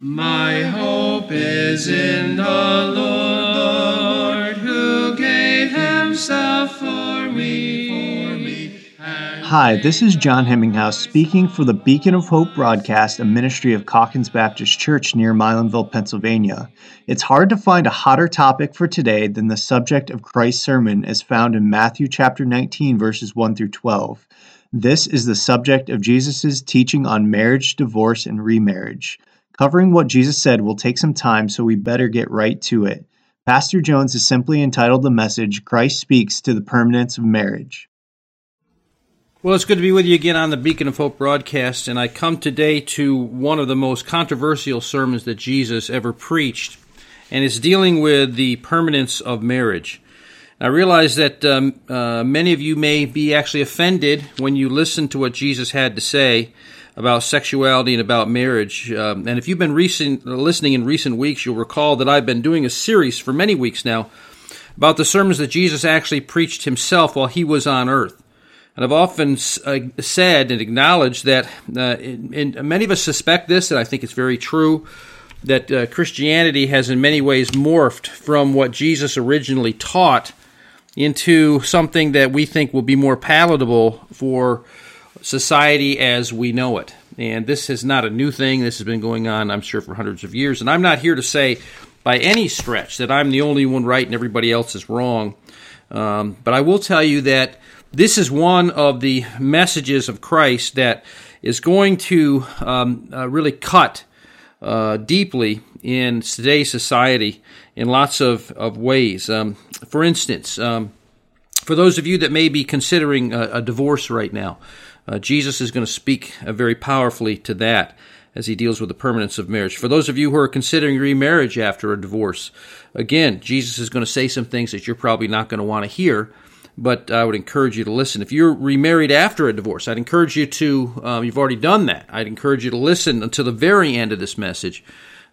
My hope is in the Lord who gave himself for me. For me. Hi, this is John Hemminghouse speaking for the Beacon of Hope broadcast, a ministry of Calkins Baptist Church near Milanville, Pennsylvania. It's hard to find a hotter topic for today than the subject of Christ's sermon as found in Matthew chapter 19 verses 1 through 12. This is the subject of Jesus' teaching on marriage, divorce, and remarriage. Covering what Jesus said will take some time, so we better get right to it. Pastor Jones has simply entitled the message, Christ Speaks to the Permanence of Marriage. Well, it's good to be with you again on the Beacon of Hope broadcast, and I come today to one of the most controversial sermons that Jesus ever preached, and it's dealing with the permanence of marriage. I realize that um, uh, many of you may be actually offended when you listen to what Jesus had to say, about sexuality and about marriage. Um, and if you've been recent, listening in recent weeks, you'll recall that I've been doing a series for many weeks now about the sermons that Jesus actually preached himself while he was on earth. And I've often uh, said and acknowledged that, uh, many of us suspect this, and I think it's very true, that uh, Christianity has in many ways morphed from what Jesus originally taught into something that we think will be more palatable for society as we know it. And this is not a new thing. This has been going on, I'm sure, for hundreds of years. And I'm not here to say by any stretch that I'm the only one right and everybody else is wrong. Um, but I will tell you that this is one of the messages of Christ that is going to um, uh, really cut uh, deeply in today's society in lots of, of ways. Um, for instance, um, for those of you that may be considering a, a divorce right now, uh, Jesus is going to speak uh, very powerfully to that as he deals with the permanence of marriage. For those of you who are considering remarriage after a divorce, again, Jesus is going to say some things that you're probably not going to want to hear, but I would encourage you to listen. If you're remarried after a divorce, I'd encourage you to, um, you've already done that, I'd encourage you to listen until the very end of this message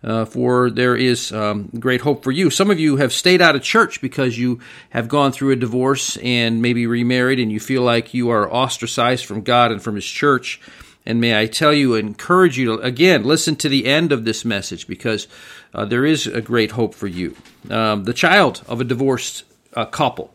uh, for there is um, great hope for you. Some of you have stayed out of church because you have gone through a divorce and maybe remarried, and you feel like you are ostracized from God and from His church. And may I tell you, encourage you to, again, listen to the end of this message because uh, there is a great hope for you. Um, the child of a divorced uh, couple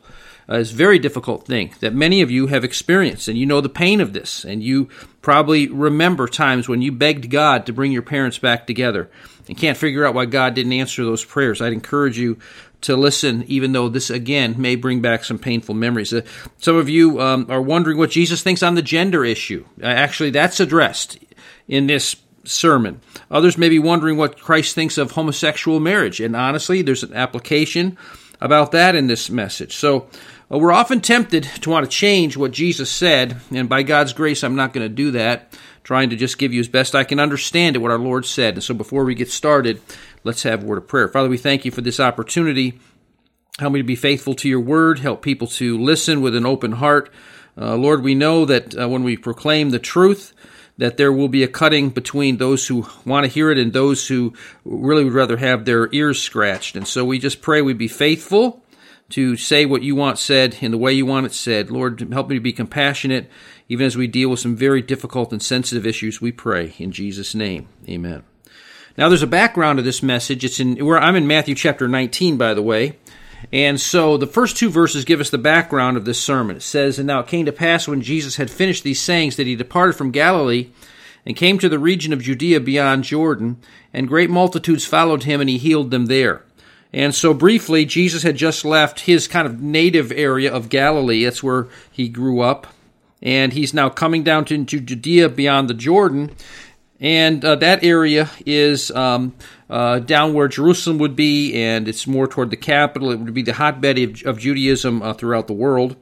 uh, is a very difficult thing that many of you have experienced, and you know the pain of this. And you probably remember times when you begged God to bring your parents back together and can't figure out why God didn't answer those prayers. I'd encourage you to listen, even though this again may bring back some painful memories. Uh, some of you um, are wondering what Jesus thinks on the gender issue. Uh, actually, that's addressed in this sermon. Others may be wondering what Christ thinks of homosexual marriage, and honestly, there's an application about that in this message. So, we're often tempted to want to change what Jesus said, and by God's grace, I'm not going to do that. Trying to just give you as best I can understand it what our Lord said. And so, before we get started, let's have a word of prayer. Father, we thank you for this opportunity. Help me to be faithful to your word. Help people to listen with an open heart. Uh, Lord, we know that uh, when we proclaim the truth, that there will be a cutting between those who want to hear it and those who really would rather have their ears scratched. And so we just pray we be faithful to say what you want said in the way you want it said. Lord, help me to be compassionate even as we deal with some very difficult and sensitive issues. We pray in Jesus' name. Amen. Now, there's a background to this message. It's in where I'm in Matthew chapter 19, by the way. And so the first two verses give us the background of this sermon. It says, And now it came to pass when Jesus had finished these sayings that he departed from Galilee and came to the region of Judea beyond Jordan, and great multitudes followed him, and he healed them there. And so, briefly, Jesus had just left his kind of native area of Galilee. That's where he grew up. And he's now coming down to, Judea beyond the Jordan. And uh, that area is um, uh, down where Jerusalem would be, and it's more toward the capital. It would be the hotbed of, of Judaism uh, throughout the world.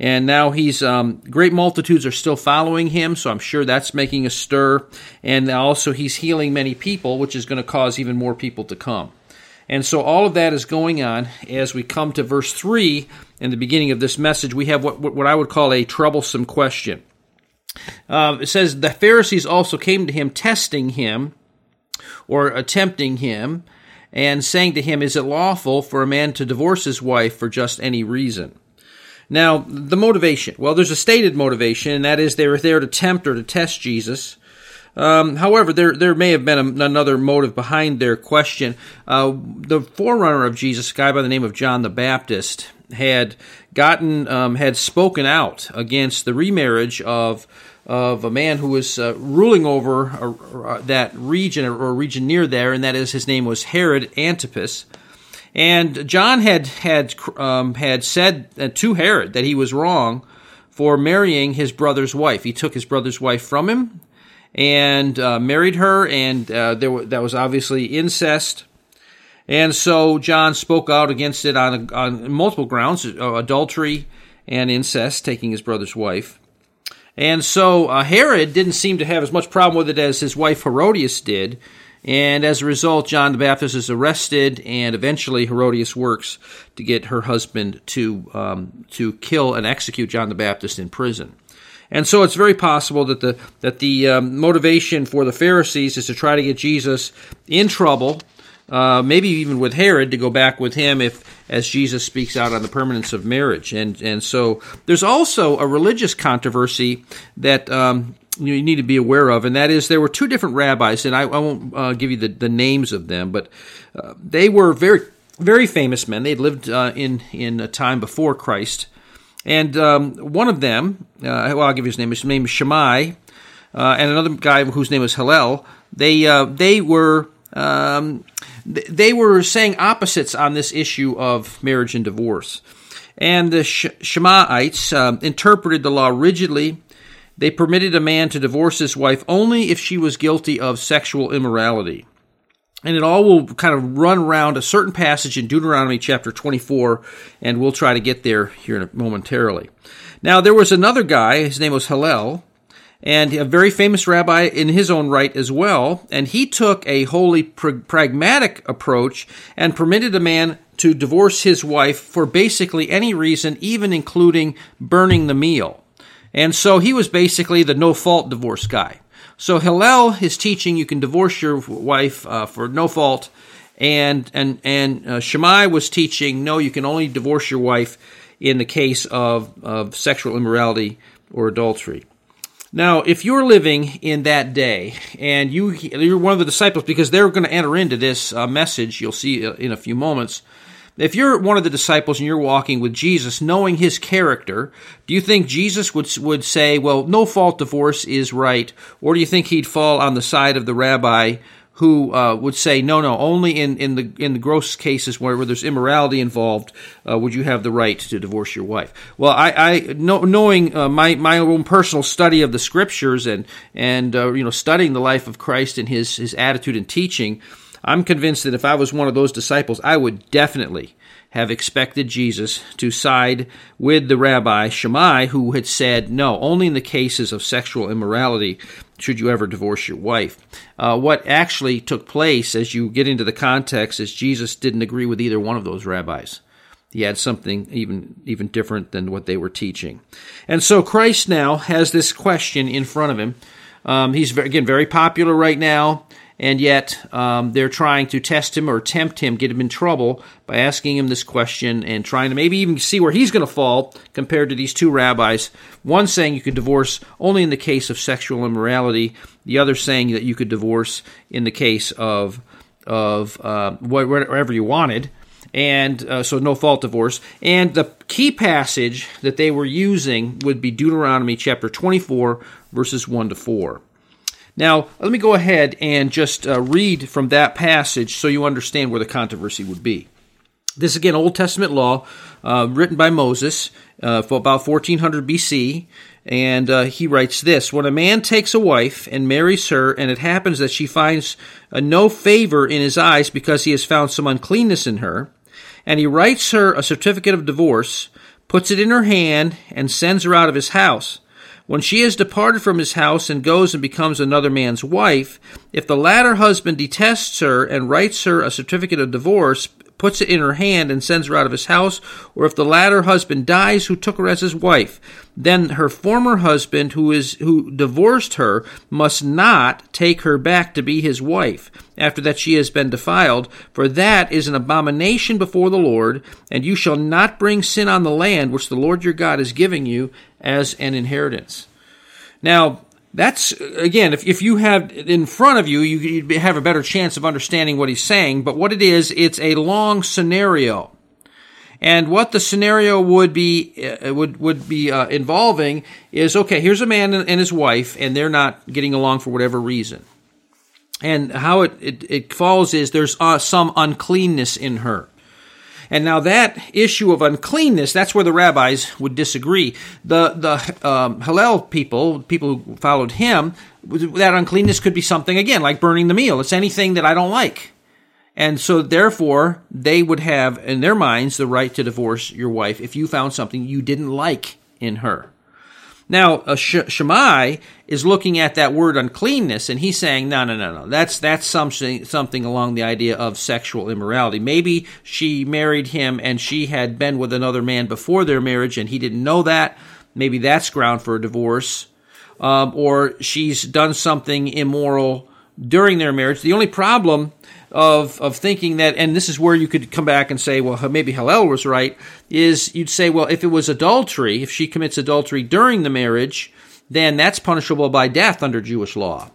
And now he's um, great multitudes are still following him, so I'm sure that's making a stir. And also he's healing many people, which is going to cause even more people to come. And so all of that is going on as we come to verse 3 in the beginning of this message. We have what, what I would call a troublesome question. Uh, it says, The Pharisees also came to him, testing him or attempting him, and saying to him, Is it lawful for a man to divorce his wife for just any reason? Now, the motivation. Well, there's a stated motivation, and that is they were there to tempt or to test Jesus. Um, however, there there may have been a, another motive behind their question. Uh, the forerunner of Jesus, a guy by the name of John the Baptist, had gotten um, had spoken out against the remarriage of of a man who was uh, ruling over uh, that region or region near there, and that is his name was Herod Antipas. And John had had um, had said uh, to Herod that he was wrong for marrying his brother's wife. He took his brother's wife from him and uh, married her, and uh, there that was obviously incest. And so John spoke out against it on, on multiple grounds uh, adultery and incest, taking his brother's wife. And so uh, Herod didn't seem to have as much problem with it as his wife Herodias did. And as a result, John the Baptist is arrested, and eventually Herodias works to get her husband to, um, to kill and execute John the Baptist in prison. And so it's very possible that the, that the um, motivation for the Pharisees is to try to get Jesus in trouble uh, maybe even with Herod to go back with him if, as Jesus speaks out on the permanence of marriage. And and so there's also a religious controversy that. Um, you need to be aware of, and that is there were two different rabbis, and I, I won't uh, give you the, the names of them, but uh, they were very very famous men. They had lived uh, in in a time before Christ, and um, one of them, uh, well, I'll give you his name. His name is Shammai, uh, and another guy whose name was Hillel. They they were um, they were saying opposites on this issue of marriage and divorce. And the Shammaites uh, interpreted the law rigidly. They permitted a man to divorce his wife only if she was guilty of sexual immorality. And it all will kind of run around a certain passage in Deuteronomy chapter 24, and we'll try to get there here momentarily. Now, there was another guy, his name was Hillel, and a very famous rabbi in his own right as well. And he took a wholly pr- pragmatic approach and permitted a man to divorce his wife for basically any reason, even including burning the meal. And so he was basically the no fault divorce guy. So Hillel is teaching you can divorce your wife uh, for no fault, and and and uh, Shammai was teaching no, you can only divorce your wife in the case of of sexual immorality or adultery. Now, if you're living in that day and you, you're one of the disciples, because they're going to enter into this uh, message, you'll see uh, in a few moments. If you're one of the disciples and you're walking with Jesus, knowing his character, do you think Jesus would, would say, well, no fault divorce is right? Or do you think he'd fall on the side of the rabbi who uh, would say, no, no, only in, in the in the gross cases where, where there's immorality involved uh, would you have the right to divorce your wife. Well, I, I know, knowing uh, my my own personal study of the scriptures and and uh, you know studying the life of Christ and his his attitude and teaching, I'm convinced that if I was one of those disciples, I would definitely have expected Jesus to side with the rabbi Shammai, who had said, no, only in the cases of sexual immorality should you ever divorce your wife. Uh, what actually took place as you get into the context is Jesus didn't agree with either one of those rabbis. He had something even even different than what they were teaching, and so Christ now has this question in front of him. Um, he's again very popular right now and yet um, they're trying to test him or tempt him, get him in trouble by asking him this question and trying to maybe even see where he's going to fall compared to these two rabbis. One saying you could divorce only in the case of sexual immorality, the other saying that you could divorce in the case of of uh, whatever you wanted. And uh, so, no fault divorce. And the key passage that they were using would be Deuteronomy chapter 24, verses 1 to 4. Now, let me go ahead and just uh, read from that passage so you understand where the controversy would be. This again, Old Testament law, uh, written by Moses uh, for about 1400 BC, and uh, he writes this: When a man takes a wife and marries her, and it happens that she finds uh, no favor in his eyes because he has found some uncleanness in her, and he writes her a certificate of divorce, puts it in her hand, and sends her out of his house. When she has departed from his house and goes and becomes another man's wife, if the latter husband detests her and writes her a certificate of divorce, puts it in her hand and sends her out of his house, or if the latter husband dies who took her as his wife, then her former husband who is who divorced her must not take her back to be his wife after that she has been defiled, for that is an abomination before the Lord, and you shall not bring sin on the land which the Lord your God is giving you as an inheritance. Now, that's again, if, if you have in front of you, you you have a better chance of understanding what he's saying. But what it is, it's a long scenario. And what the scenario would be uh, would would be uh, involving is okay. Here's a man and his wife, and they're not getting along for whatever reason. And how it it, it falls is there's uh, some uncleanness in her. And now that issue of uncleanness, that's where the rabbis would disagree. The the um, Hillel people, people who followed him, that uncleanness could be something again like burning the meal. It's anything that I don't like. And so, therefore, they would have in their minds the right to divorce your wife if you found something you didn't like in her. Now, uh, Shammai is looking at that word uncleanness, and he's saying, no, no, no, no. That's that's something something along the idea of sexual immorality. Maybe she married him and she had been with another man before their marriage, and he didn't know that. Maybe that's ground for a divorce, um, or she's done something immoral during their marriage. The only problem of of thinking that, and this is where you could come back and say, well, maybe Hillel was right. Is you'd say, well, if it was adultery, if she commits adultery during the marriage, then that's punishable by death under Jewish law.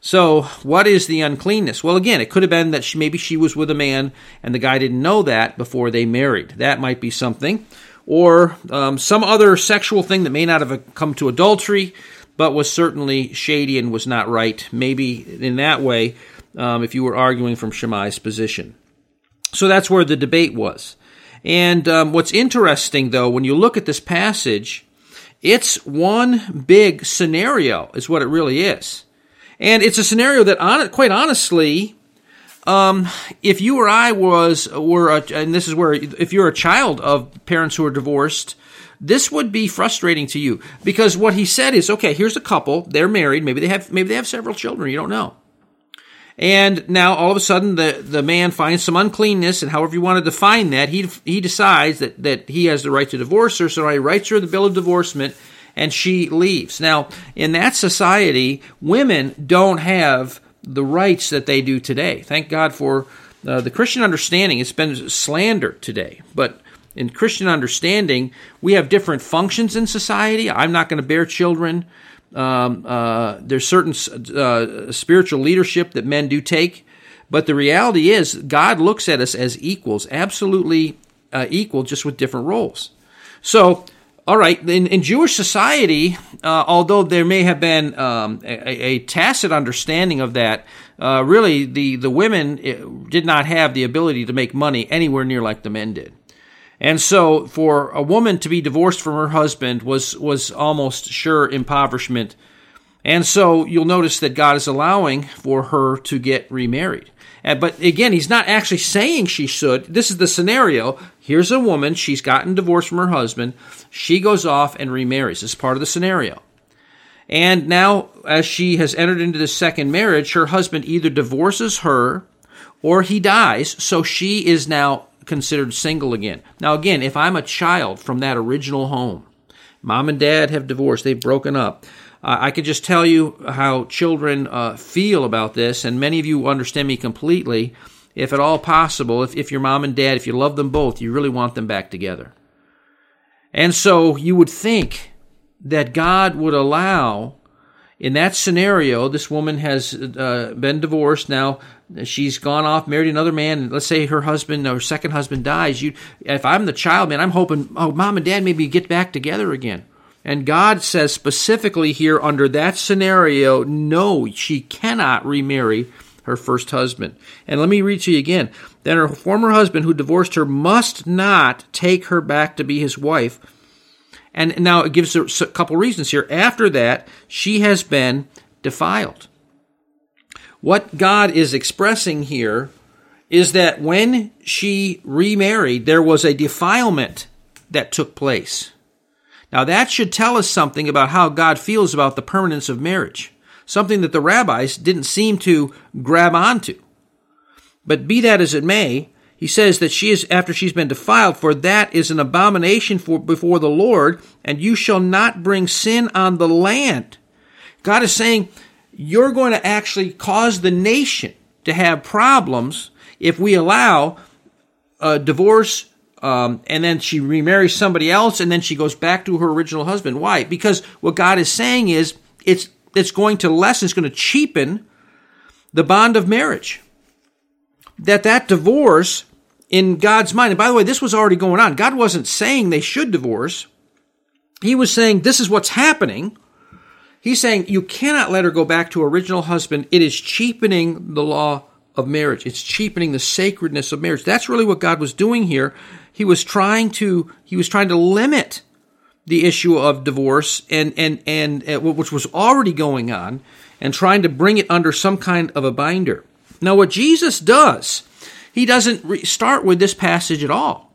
So, what is the uncleanness? Well, again, it could have been that she, maybe she was with a man and the guy didn't know that before they married. That might be something. Or um, some other sexual thing that may not have come to adultery, but was certainly shady and was not right. Maybe in that way, um, if you were arguing from Shammai's position. So that's where the debate was. And um, what's interesting, though, when you look at this passage, it's one big scenario, is what it really is. And it's a scenario that, on, quite honestly, um, if you or I was were, a, and this is where, if you're a child of parents who are divorced, this would be frustrating to you because what he said is, okay, here's a couple, they're married, maybe they have, maybe they have several children, you don't know. And now all of a sudden the, the man finds some uncleanness and however you want to define that, he, he decides that, that he has the right to divorce her. So he writes her the bill of divorcement and she leaves. Now, in that society, women don't have the rights that they do today. Thank God for uh, the Christian understanding. It's been slandered today, but in Christian understanding, we have different functions in society. I'm not going to bear children. Um, uh, there's certain uh, spiritual leadership that men do take, but the reality is God looks at us as equals, absolutely uh, equal, just with different roles. So, all right, in, in Jewish society, uh, although there may have been um, a, a, tacit understanding of that, uh, really the the women eh, did not have the ability to make money anywhere near like the men did. And so for a woman to be divorced from her husband was, was almost sure impoverishment. And so you'll notice that God is allowing for her to get remarried. Uh, but again, he's not actually saying she should. This is the scenario. Here's a woman, she's gotten divorced from her husband. She goes off and remarries. This is part of the scenario. And now, as she has entered into the second marriage, her husband either divorces her or he dies. So she is now considered single again. Now, again, if I'm a child from that original home, mom and dad have divorced, they've broken up. Uh, I could just tell you how children uh, feel about this, and many of you understand me completely. If at all possible, if, if your mom and dad, if you love them both, you really want them back together. And so you would think that God would allow in that scenario, this woman has uh, been divorced. Now she's gone off, married another man. let's say her husband or second husband dies. You, if I'm the child, man, I'm hoping, oh, mom and dad maybe get back together again. And God says specifically here under that scenario, no, she cannot remarry her first husband. And let me read to you again. Then her former husband who divorced her must not take her back to be his wife and now it gives a couple reasons here. After that, she has been defiled. What God is expressing here is that when she remarried, there was a defilement that took place. Now, that should tell us something about how God feels about the permanence of marriage, something that the rabbis didn't seem to grab onto. But be that as it may, he says that she is after she's been defiled, for that is an abomination for before the Lord, and you shall not bring sin on the land. God is saying you're going to actually cause the nation to have problems if we allow a divorce um, and then she remarries somebody else and then she goes back to her original husband. Why? Because what God is saying is it's that's going to lessen, it's going to cheapen the bond of marriage. That that divorce in God's mind, and by the way, this was already going on. God wasn't saying they should divorce. He was saying this is what's happening. He's saying you cannot let her go back to original husband. It is cheapening the law of marriage. It's cheapening the sacredness of marriage. That's really what God was doing here. He was trying to he was trying to limit the issue of divorce and and and uh, which was already going on and trying to bring it under some kind of a binder. Now what Jesus does, he doesn't re- start with this passage at all.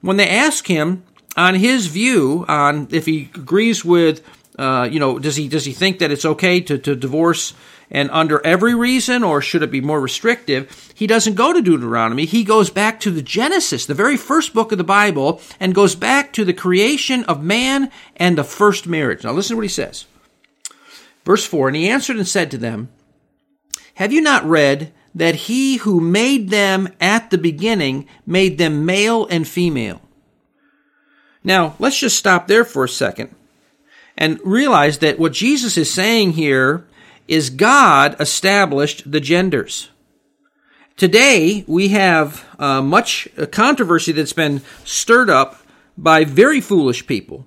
When they ask him on his view on if he agrees with uh, you know, does he does he think that it's okay to, to divorce and under every reason, or should it be more restrictive? He doesn't go to Deuteronomy. He goes back to the Genesis, the very first book of the Bible, and goes back to the creation of man and the first marriage. Now, listen to what he says. Verse 4 And he answered and said to them, Have you not read that he who made them at the beginning made them male and female? Now, let's just stop there for a second and realize that what Jesus is saying here is God established the genders. Today, we have uh, much controversy that's been stirred up by very foolish people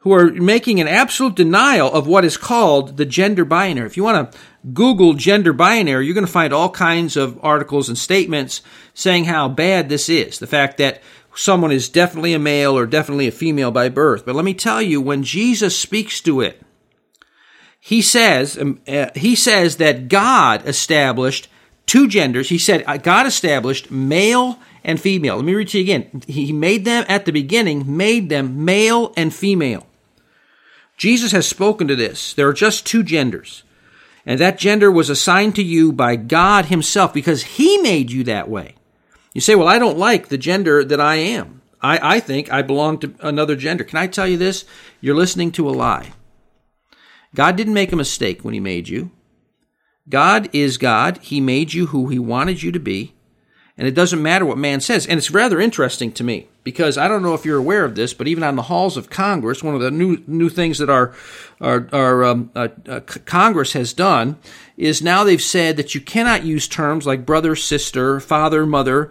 who are making an absolute denial of what is called the gender binary. If you want to Google gender binary, you're going to find all kinds of articles and statements saying how bad this is. The fact that someone is definitely a male or definitely a female by birth. But let me tell you, when Jesus speaks to it, he says, um, uh, he says that God established two genders. He said, uh, God established male and female. Let me read to you again. He made them at the beginning, made them male and female. Jesus has spoken to this. There are just two genders. And that gender was assigned to you by God Himself because He made you that way. You say, well, I don't like the gender that I am. I, I think I belong to another gender. Can I tell you this? You're listening to a lie. God didn't make a mistake when He made you. God is God. He made you who He wanted you to be. And it doesn't matter what man says. And it's rather interesting to me because I don't know if you're aware of this, but even on the halls of Congress, one of the new new things that our our, our um, uh, uh, Congress has done is now they've said that you cannot use terms like brother, sister, father, mother,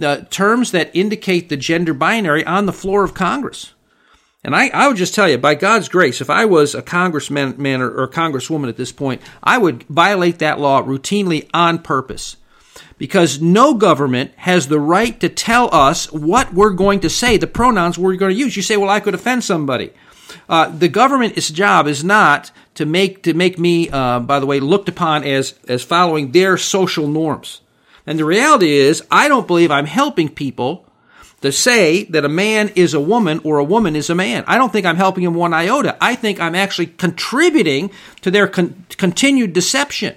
uh, terms that indicate the gender binary on the floor of Congress. And I, I would just tell you, by God's grace, if I was a congressman man or, or congresswoman at this point, I would violate that law routinely on purpose because no government has the right to tell us what we're going to say, the pronouns we're going to use. You say, well, I could offend somebody. Uh, the government's job is not to make to make me, uh, by the way, looked upon as as following their social norms. And the reality is, I don't believe I'm helping people to say that a man is a woman or a woman is a man. I don't think I'm helping them one iota. I think I'm actually contributing to their con- continued deception.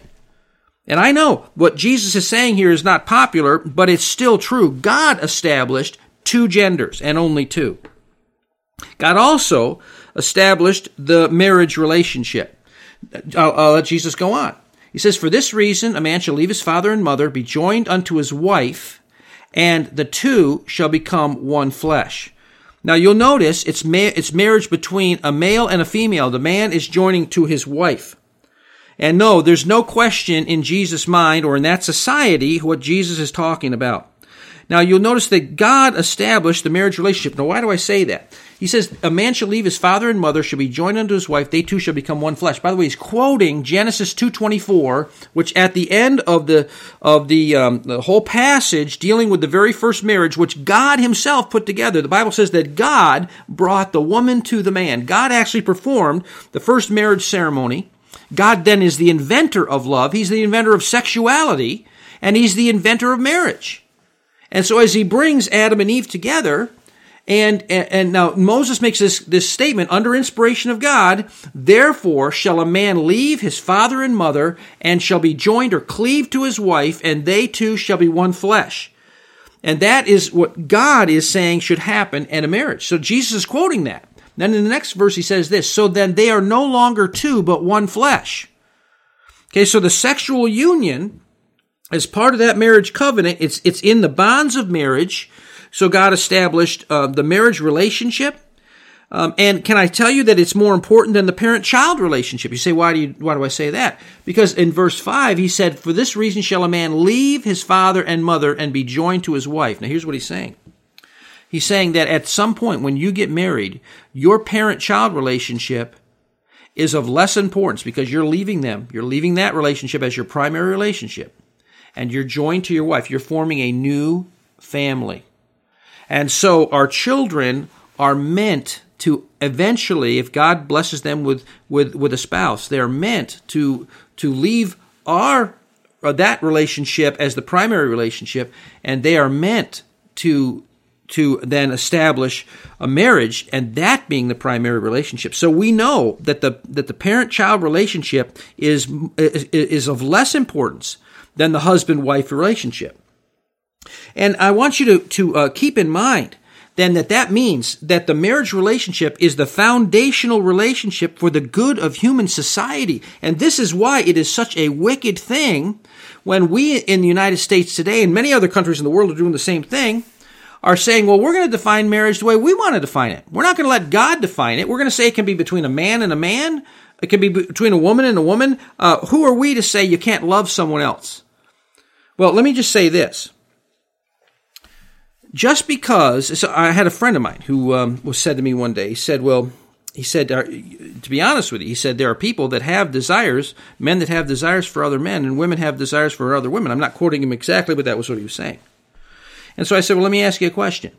And I know what Jesus is saying here is not popular, but it's still true. God established two genders and only two. God also established the marriage relationship. I'll, I'll, let Jesus go on. He says, For this reason, a man shall leave his father and mother, be joined unto his wife, and the two shall become one flesh. Now you'll notice it's, ma- it's marriage between a male and a female. The man is joining to his wife. And no, there's no question in Jesus' mind or in that society what Jesus is talking about. Now you'll notice that God established the marriage relationship. Now why do I say that? He says, a man shall leave his father and mother, shall be joined unto his wife, they two shall become one flesh. By the way, he's quoting Genesis 2.24, which at the end of the, of the, um, the whole passage dealing with the very first marriage, which God himself put together, the Bible says that God brought the woman to the man. God actually performed the first marriage ceremony. God then is the inventor of love. He's the inventor of sexuality, and he's the inventor of marriage. And so as he brings Adam and Eve together, and, and, now Moses makes this, this statement under inspiration of God, therefore shall a man leave his father and mother and shall be joined or cleave to his wife, and they two shall be one flesh. And that is what God is saying should happen in a marriage. So Jesus is quoting that. Then in the next verse, he says this So then they are no longer two, but one flesh. Okay, so the sexual union, as part of that marriage covenant, it's, it's in the bonds of marriage. So God established uh, the marriage relationship. Um, and can I tell you that it's more important than the parent-child relationship? You say, why do you, why do I say that? Because in verse five, he said, "For this reason shall a man leave his father and mother and be joined to his wife." Now, here's what he's saying. He's saying that at some point when you get married, your parent-child relationship is of less importance because you're leaving them. You're leaving that relationship as your primary relationship, and you're joined to your wife. You're forming a new family. And so our children are meant to eventually, if God blesses them with, with, with a spouse, they're meant to, to leave our, uh, that relationship as the primary relationship, and they are meant to, to then establish a marriage, and that being the primary relationship. So we know that the, that the parent-child relationship is, is, of less importance than the husband-wife relationship. And I want you to, to uh, keep in mind then that that means that the marriage relationship is the foundational relationship for the good of human society. And this is why it is such a wicked thing when we in the United States today and many other countries in the world are doing the same thing are saying, well, we're going to define marriage the way we want to define it. We're not going to let God define it. We're going to say it can be between a man and a man. It can be between a woman and a woman. Uh, who are we to say you can't love someone else? Well, let me just say this just because so I had a friend of mine who um, was said to me one day, he said, "Well, he said to be honest with you, he said there are people that have desires, men that have desires for other men, and women have desires for other women." I'm not quoting him exactly, but that was what he was saying. And so I said, "Well, let me ask you a question.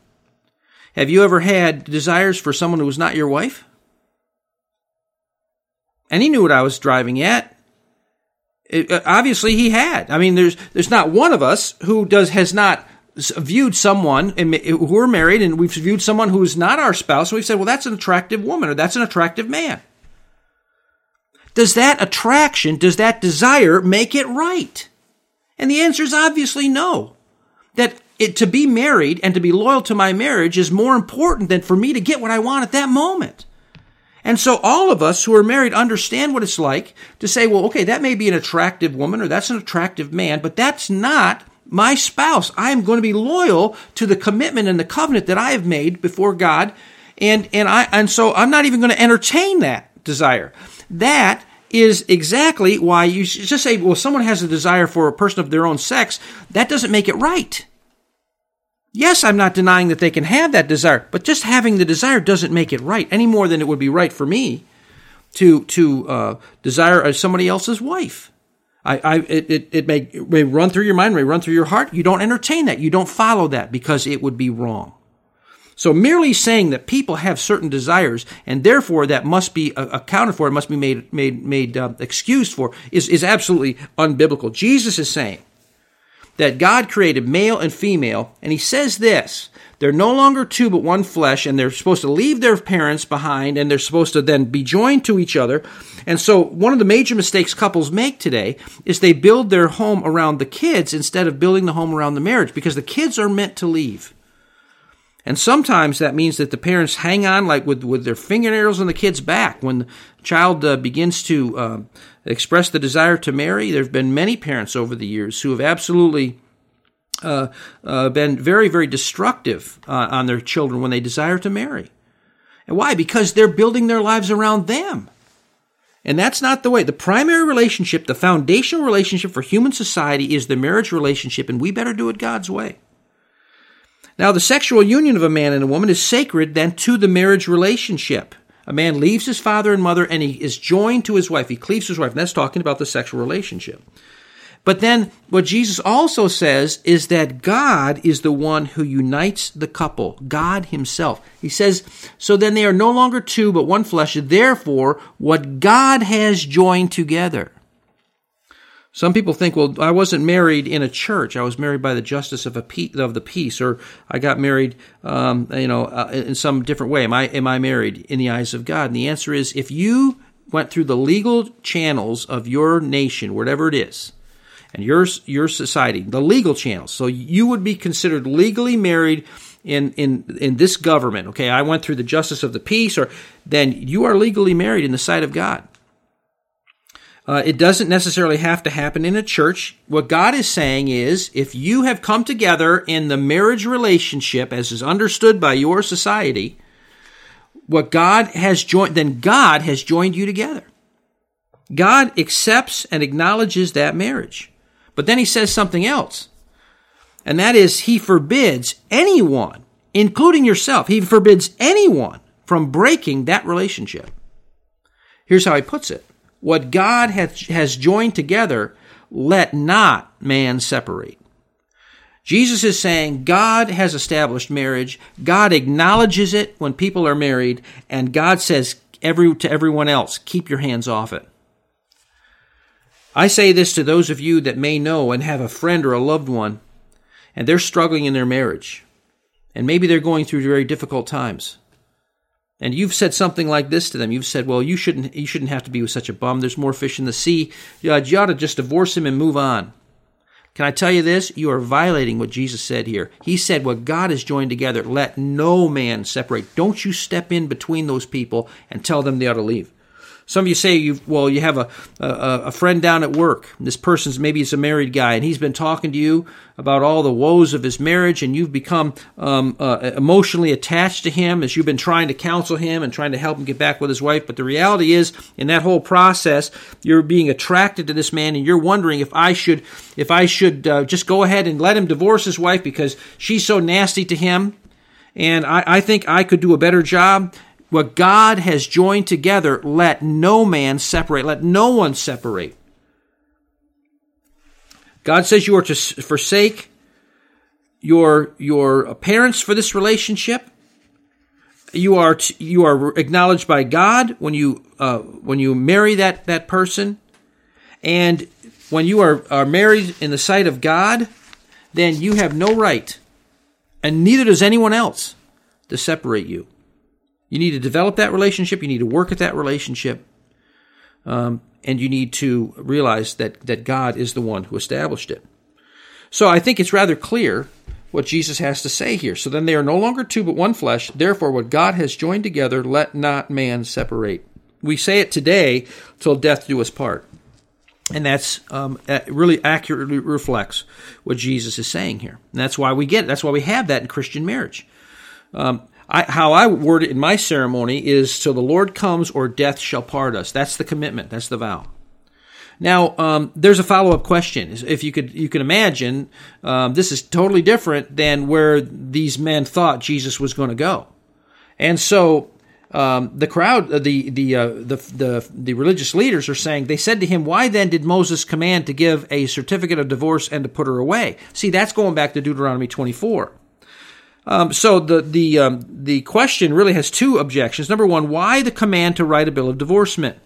Have you ever had desires for someone who was not your wife?" And he knew what I was driving at. It, uh, obviously, he had. I mean, there's there's not one of us who does has not viewed someone who are married and we've viewed someone who's not our spouse and we've said, well, that's an attractive woman or that's an attractive man. Does that attraction, does that desire make it right? And the answer is obviously no. That it, to be married and to be loyal to my marriage is more important than for me to get what I want at that moment. And so all of us who are married understand what it's like to say, well, okay, that may be an attractive woman or that's an attractive man, but that's not my spouse. I am going to be loyal to the commitment and the covenant that I have made before God. And, and I, and so I'm not even going to entertain that desire. That is exactly why you just say, well, someone has a desire for a person of their own sex. That doesn't make it right. Yes, I'm not denying that they can have that desire, but just having the desire doesn't make it right any more than it would be right for me to to uh, desire somebody else's wife. I, I, it, it, it may, it may run through your mind, may run through your heart. You don't entertain that. You don't follow that because it would be wrong. So merely saying that people have certain desires and therefore that must be accounted for, it must be made, made, made uh, excused for, is, is absolutely unbiblical. Jesus is saying that God created male and female, and he says this they're no longer two but one flesh, and they're supposed to leave their parents behind, and they're supposed to then be joined to each other. And so, one of the major mistakes couples make today is they build their home around the kids instead of building the home around the marriage because the kids are meant to leave. And sometimes that means that the parents hang on like with, with their fingernails on the kid's back when the child uh, begins to uh, express the desire to marry. There have been many parents over the years who have absolutely uh, uh, been very, very destructive uh, on their children when they desire to marry. And why? Because they're building their lives around them. And that's not the way. The primary relationship, the foundational relationship for human society is the marriage relationship, and we better do it God's way. Now, the sexual union of a man and a woman is sacred then to the marriage relationship. A man leaves his father and mother and he is joined to his wife. He cleaves his wife. And that's talking about the sexual relationship. But then what Jesus also says is that God is the one who unites the couple, God Himself. He says, so then they are no longer two, but one flesh. Therefore, what God has joined together. Some people think, well, I wasn't married in a church. I was married by the justice of, a pe- of the peace, or I got married, um, you know, uh, in some different way. Am I am I married in the eyes of God? And the answer is, if you went through the legal channels of your nation, whatever it is, and your your society, the legal channels. So you would be considered legally married in in in this government. Okay, I went through the justice of the peace, or then you are legally married in the sight of God. Uh, it doesn't necessarily have to happen in a church. What God is saying is, if you have come together in the marriage relationship as is understood by your society, what God has joined, then God has joined you together. God accepts and acknowledges that marriage. But then he says something else. And that is, he forbids anyone, including yourself, he forbids anyone from breaking that relationship. Here's how he puts it. What God has, has joined together, let not man separate. Jesus is saying God has established marriage. God acknowledges it when people are married, and God says every, to everyone else, keep your hands off it. I say this to those of you that may know and have a friend or a loved one, and they're struggling in their marriage, and maybe they're going through very difficult times. And you've said something like this to them. You've said, "Well, you shouldn't. You shouldn't have to be with such a bum. There's more fish in the sea. You ought to just divorce him and move on." Can I tell you this? You are violating what Jesus said here. He said, What God has joined together, let no man separate. Don't you step in between those people and tell them they ought to leave. Some of you say you well, you have a, a, a friend down at work. This person's maybe he's a married guy, and he's been talking to you about all the woes of his marriage, and you've become um, uh, emotionally attached to him as you've been trying to counsel him and trying to help him get back with his wife. But the reality is, in that whole process, you're being attracted to this man, and you're wondering if I should if I should uh, just go ahead and let him divorce his wife because she's so nasty to him and I, I, think I could do a better job. What God has joined together, let no man separate. Let no one separate. God says you are to forsake your, your parents for this relationship. You are, to, you are acknowledged by God when you, uh, when you marry that, that person. And when you are, are married in the sight of God, then you have no right, and neither does anyone else, to separate you. You need to develop that relationship. You need to work at that relationship. Um, and you need to realize that, that God is the one who established it. So I think it's rather clear what Jesus has to say here. So then they are no longer two but one flesh. Therefore, what God has joined together, let not man separate. We say it today till death do us part. And that's um, really accurately reflects what Jesus is saying here. And that's why we get it. That's why we have that in Christian marriage. Um, I, how I word it in my ceremony is till the Lord comes or death shall part us. That's the commitment. That's the vow. Now, um, there's a follow up question. If you could, you can imagine, um, this is totally different than where these men thought Jesus was going to go. And so, um, the crowd, uh, the the, uh, the the the religious leaders are saying they said to him, "Why then did Moses command to give a certificate of divorce and to put her away?" See, that's going back to Deuteronomy 24. Um, so the the um, the question really has two objections. Number one, why the command to write a bill of divorcement?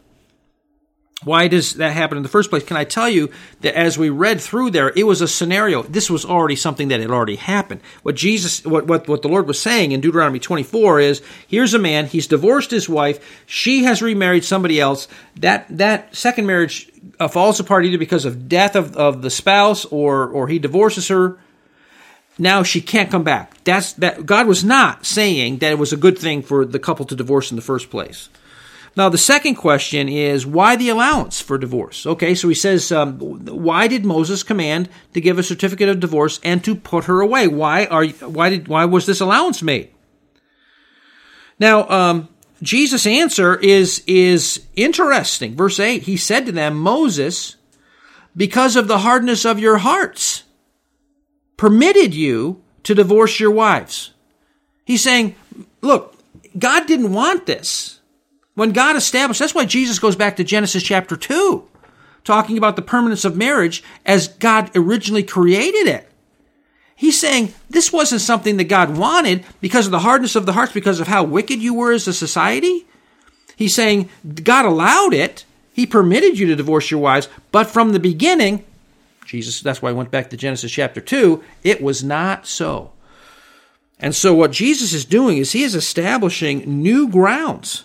Why does that happen in the first place? Can I tell you that as we read through there, it was a scenario. This was already something that had already happened. What Jesus, what, what, what the Lord was saying in Deuteronomy 24 is, here's a man, he's divorced his wife, she has remarried somebody else. That, that second marriage uh, falls apart either because of death of, of the spouse or, or he divorces her now she can't come back. That's that God was not saying that it was a good thing for the couple to divorce in the first place. Now the second question is why the allowance for divorce? Okay, so he says, um, why did Moses command to give a certificate of divorce and to put her away? Why are why did why was this allowance made? Now, um, Jesus' answer is is interesting. Verse eight, he said to them, Moses, because of the hardness of your hearts permitted you to divorce your wives. He's saying, look, God didn't want this. When God established, that's why Jesus goes back to Genesis chapter 2, talking about the permanence of marriage as God originally created it. He's saying this wasn't something that God wanted because of the hardness of the hearts, because of how wicked you were as a society. He's saying God allowed it. He permitted you to divorce your wives, but from the beginning, Jesus, that's why I went back to Genesis chapter 2. It was not so. And so what Jesus is doing is he is establishing new grounds.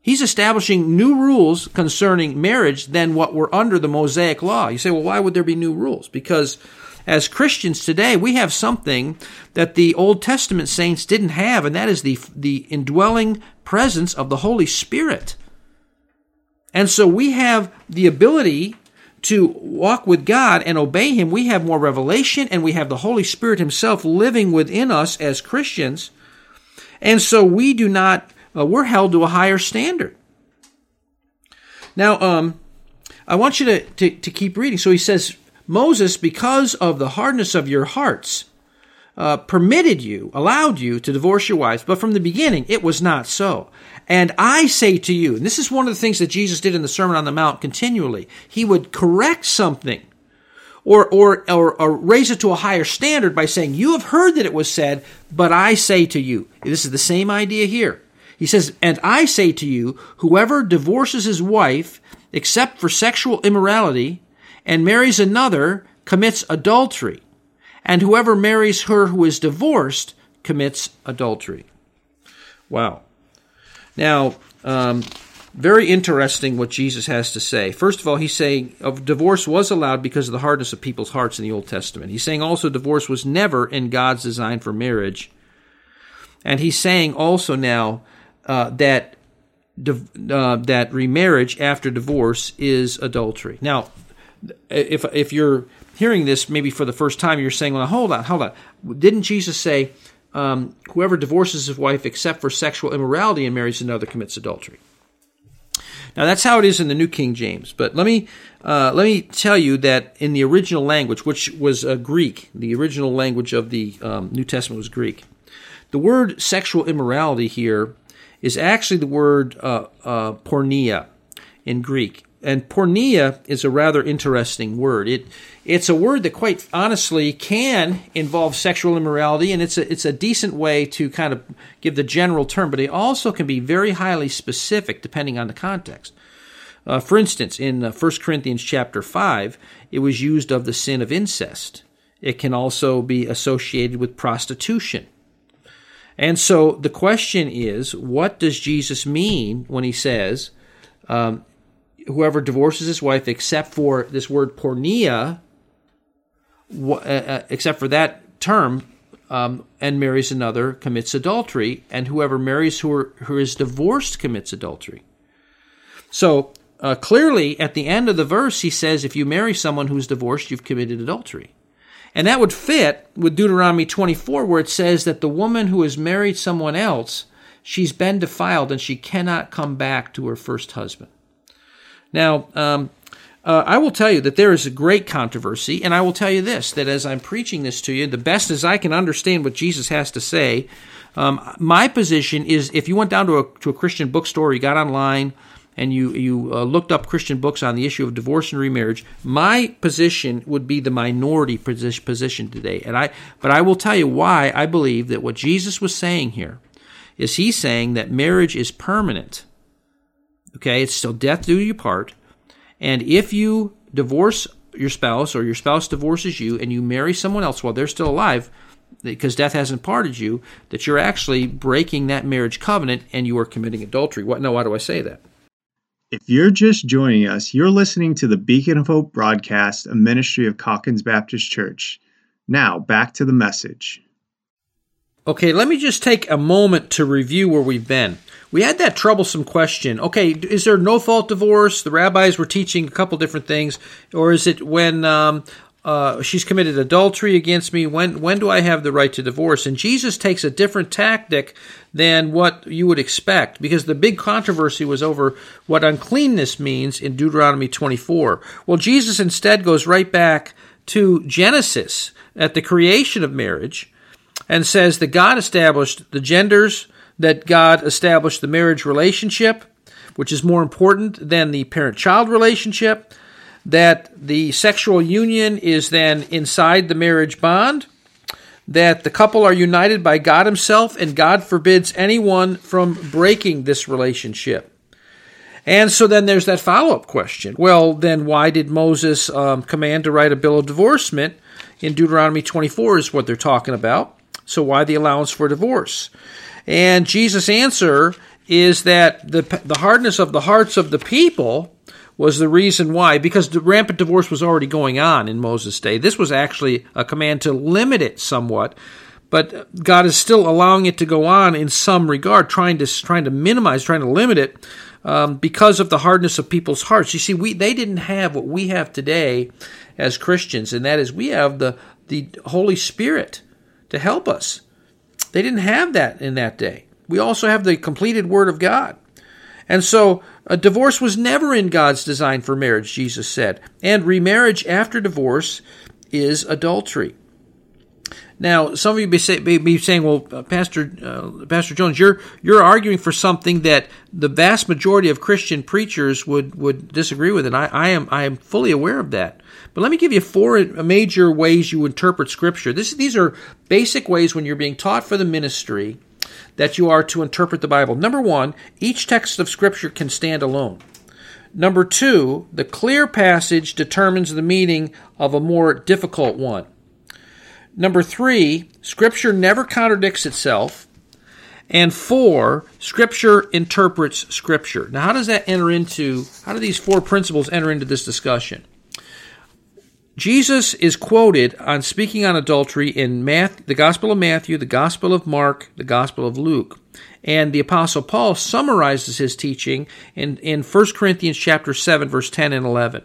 He's establishing new rules concerning marriage than what were under the Mosaic law. You say, well, why would there be new rules? Because as Christians today, we have something that the Old Testament saints didn't have, and that is the, the indwelling presence of the Holy Spirit. And so we have the ability to walk with God and obey Him, we have more revelation and we have the Holy Spirit Himself living within us as Christians. And so we do not uh, we're held to a higher standard. Now, um, I want you to, to, to keep reading. So he says, Moses, because of the hardness of your hearts, uh, permitted you, allowed you to divorce your wives, but from the beginning it was not so. And I say to you, and this is one of the things that Jesus did in the Sermon on the Mount continually, he would correct something or, or, or, or raise it to a higher standard by saying, You have heard that it was said, but I say to you. This is the same idea here. He says, And I say to you, whoever divorces his wife, except for sexual immorality, and marries another, commits adultery. And whoever marries her who is divorced commits adultery. Wow. Now, um, very interesting what Jesus has to say. First of all, he's saying of divorce was allowed because of the hardness of people's hearts in the Old Testament. He's saying also divorce was never in God's design for marriage. And he's saying also now uh, that uh, that remarriage after divorce is adultery. Now, if if you're hearing this maybe for the first time, you're saying, "Well, hold on, hold on. Didn't Jesus say um, whoever divorces his wife except for sexual immorality and marries another commits adultery?" Now that's how it is in the New King James. But let me uh, let me tell you that in the original language, which was uh, Greek, the original language of the um, New Testament was Greek. The word sexual immorality here is actually the word uh, uh porneia in Greek. And porneia is a rather interesting word. It it's a word that quite honestly can involve sexual immorality, and it's a it's a decent way to kind of give the general term, but it also can be very highly specific depending on the context. Uh, for instance, in uh, 1 Corinthians chapter 5, it was used of the sin of incest. It can also be associated with prostitution. And so the question is, what does Jesus mean when he says, um, whoever divorces his wife except for this word porneia, uh, uh, except for that term, um, and marries another commits adultery, and whoever marries who, are, who is divorced commits adultery. So uh, clearly, at the end of the verse, he says, if you marry someone who's divorced, you've committed adultery. And that would fit with Deuteronomy 24, where it says that the woman who has married someone else, she's been defiled and she cannot come back to her first husband. Now, um, uh, I will tell you that there is a great controversy, and I will tell you this that as I'm preaching this to you, the best as I can understand what Jesus has to say, um, my position is if you went down to a, to a Christian bookstore, you got online, and you you uh, looked up Christian books on the issue of divorce and remarriage, my position would be the minority position today. And I, but I will tell you why I believe that what Jesus was saying here is he's saying that marriage is permanent. Okay, it's still death do you part. And if you divorce your spouse or your spouse divorces you and you marry someone else while they're still alive, because death hasn't parted you, that you're actually breaking that marriage covenant and you are committing adultery. What? No, why do I say that? If you're just joining us, you're listening to the Beacon of Hope broadcast, a ministry of Calkins Baptist Church. Now, back to the message. Okay, let me just take a moment to review where we've been. We had that troublesome question. Okay, is there no fault divorce? The rabbis were teaching a couple different things, or is it when um, uh, she's committed adultery against me? When when do I have the right to divorce? And Jesus takes a different tactic than what you would expect, because the big controversy was over what uncleanness means in Deuteronomy 24. Well, Jesus instead goes right back to Genesis at the creation of marriage and says that God established the genders that God established the marriage relationship, which is more important than the parent child relationship, that the sexual union is then inside the marriage bond, that the couple are united by God Himself, and God forbids anyone from breaking this relationship. And so then there's that follow up question. Well, then why did Moses um, command to write a bill of divorcement in Deuteronomy 24 is what they're talking about. So why the allowance for divorce? And Jesus' answer is that the, the hardness of the hearts of the people was the reason why, because the rampant divorce was already going on in Moses' day. This was actually a command to limit it somewhat, but God is still allowing it to go on in some regard, trying to trying to minimize, trying to limit it, um, because of the hardness of people's hearts. You see, we they didn't have what we have today as Christians, and that is we have the the Holy Spirit to help us. They didn't have that in that day. we also have the completed Word of God. And so, a divorce was never in God's design for marriage, Jesus said. And remarriage after divorce is adultery. Now, some of you may be saying, "Well, uh, Pastor uh, Pastor Jones, you're you're arguing for something that the vast majority of Christian preachers would would disagree with," and I, I am I am fully aware of that. But let me give you four major ways you interpret Scripture. This, these are basic ways when you're being taught for the ministry that you are to interpret the Bible. Number one, each text of Scripture can stand alone. Number two, the clear passage determines the meaning of a more difficult one. Number three, Scripture never contradicts itself. And four, Scripture interprets Scripture. Now, how does that enter into, how do these four principles enter into this discussion? Jesus is quoted on speaking on adultery in Matthew, the Gospel of Matthew, the Gospel of Mark, the Gospel of Luke. And the Apostle Paul summarizes his teaching in, in 1 Corinthians chapter 7, verse 10 and 11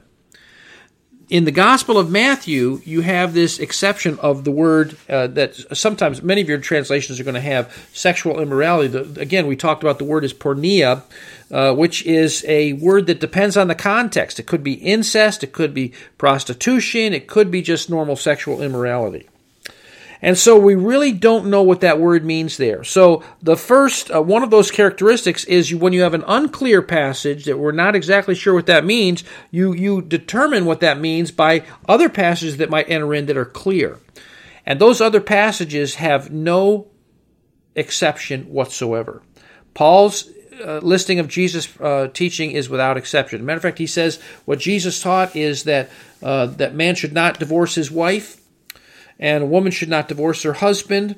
in the Gospel of Matthew, you have this exception of the word uh, that sometimes many of your translations are going to have sexual immorality. The, again, we talked about the word is porneia, uh, which is a word that depends on the context. It could be incest, it could be prostitution, it could be just normal sexual immorality. And so we really don't know what that word means there. So the first, uh, one of those characteristics is when you have an unclear passage that we're not exactly sure what that means, you, you determine what that means by other passages that might enter in that are clear. And those other passages have no exception whatsoever. Paul's uh, listing of Jesus' uh, teaching is without exception. matter of fact, he says what Jesus taught is that uh, that man should not divorce his wife, and a woman should not divorce her husband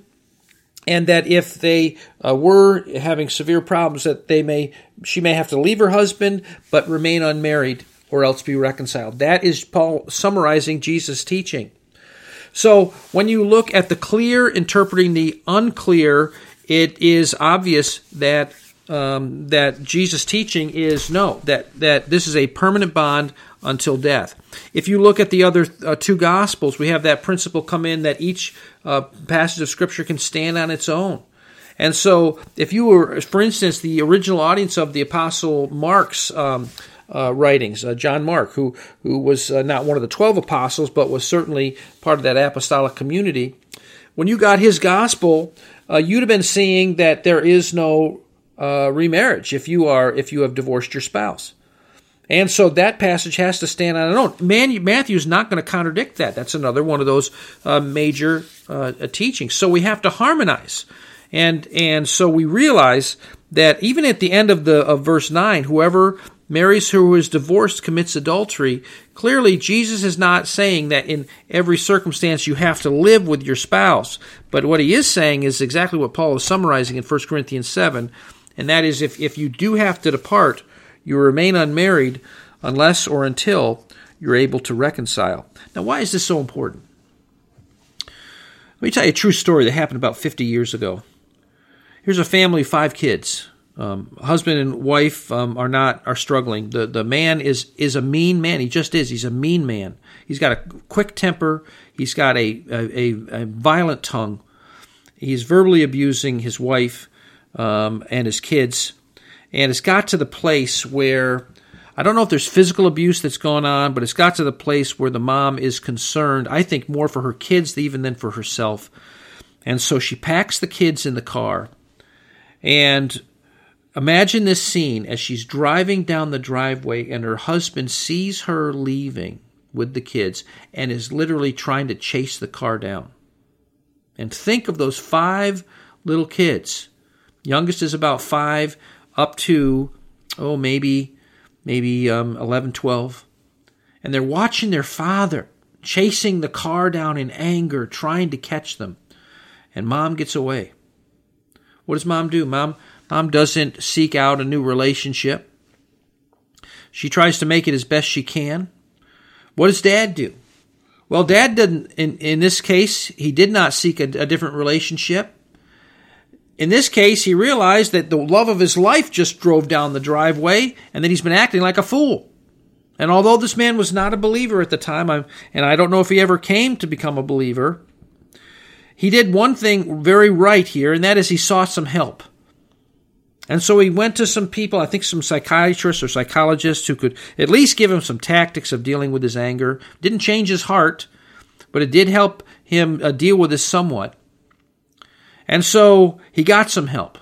and that if they uh, were having severe problems that they may she may have to leave her husband but remain unmarried or else be reconciled. That is paul summarizing jesus teaching. So when you look at the clear interpreting the unclear it is obvious that um, that jesus teaching is no that that this is a permanent bond until death. If you look at the other uh, two Gospels, we have that principle come in that each uh, passage of Scripture can stand on its own. And so, if you were, for instance, the original audience of the Apostle Mark's um, uh, writings, uh, John Mark, who who was uh, not one of the twelve apostles, but was certainly part of that apostolic community, when you got his gospel, uh, you'd have been seeing that there is no remarriage if you are if you have divorced your spouse. And so that passage has to stand on its own. Man, Matthew's not going to contradict that. That's another one of those uh, major uh, teachings. So we have to harmonize. And, and so we realize that even at the end of the of verse 9, whoever marries who is divorced commits adultery. Clearly, Jesus is not saying that in every circumstance you have to live with your spouse. But what he is saying is exactly what Paul is summarizing in 1 Corinthians 7, and that is if, if you do have to depart, you remain unmarried unless or until you're able to reconcile. Now, why is this so important? Let me tell you a true story that happened about 50 years ago. Here's a family, five kids. Um, husband and wife um, are not are struggling. The the man is is a mean man. He just is. He's a mean man. He's got a quick temper. He's got a a, a violent tongue. He's verbally abusing his wife um, and his kids. And it's got to the place where I don't know if there's physical abuse that's going on, but it's got to the place where the mom is concerned, I think, more for her kids even than for herself. And so she packs the kids in the car. And imagine this scene as she's driving down the driveway and her husband sees her leaving with the kids and is literally trying to chase the car down. And think of those five little kids. Youngest is about five, up to, oh, maybe, maybe um, 11, 12. And they're watching their father chasing the car down in anger, trying to catch them. And mom gets away. What does mom do? Mom, mom doesn't seek out a new relationship. She tries to make it as best she can. What does dad do? Well, dad didn't, in, in this case, he did not seek a, a different relationship. In this case, he realized that the love of his life just drove down the driveway and that he's been acting like a fool. And although this man was not a believer at the time, I'm, and I don't know if he ever came to become a believer, he did one thing very right here, and that is he sought some help. And so he went to some people, I think some psychiatrists or psychologists who could at least give him some tactics of dealing with his anger. Didn't change his heart, but it did help him uh, deal with this somewhat. And so he got some help.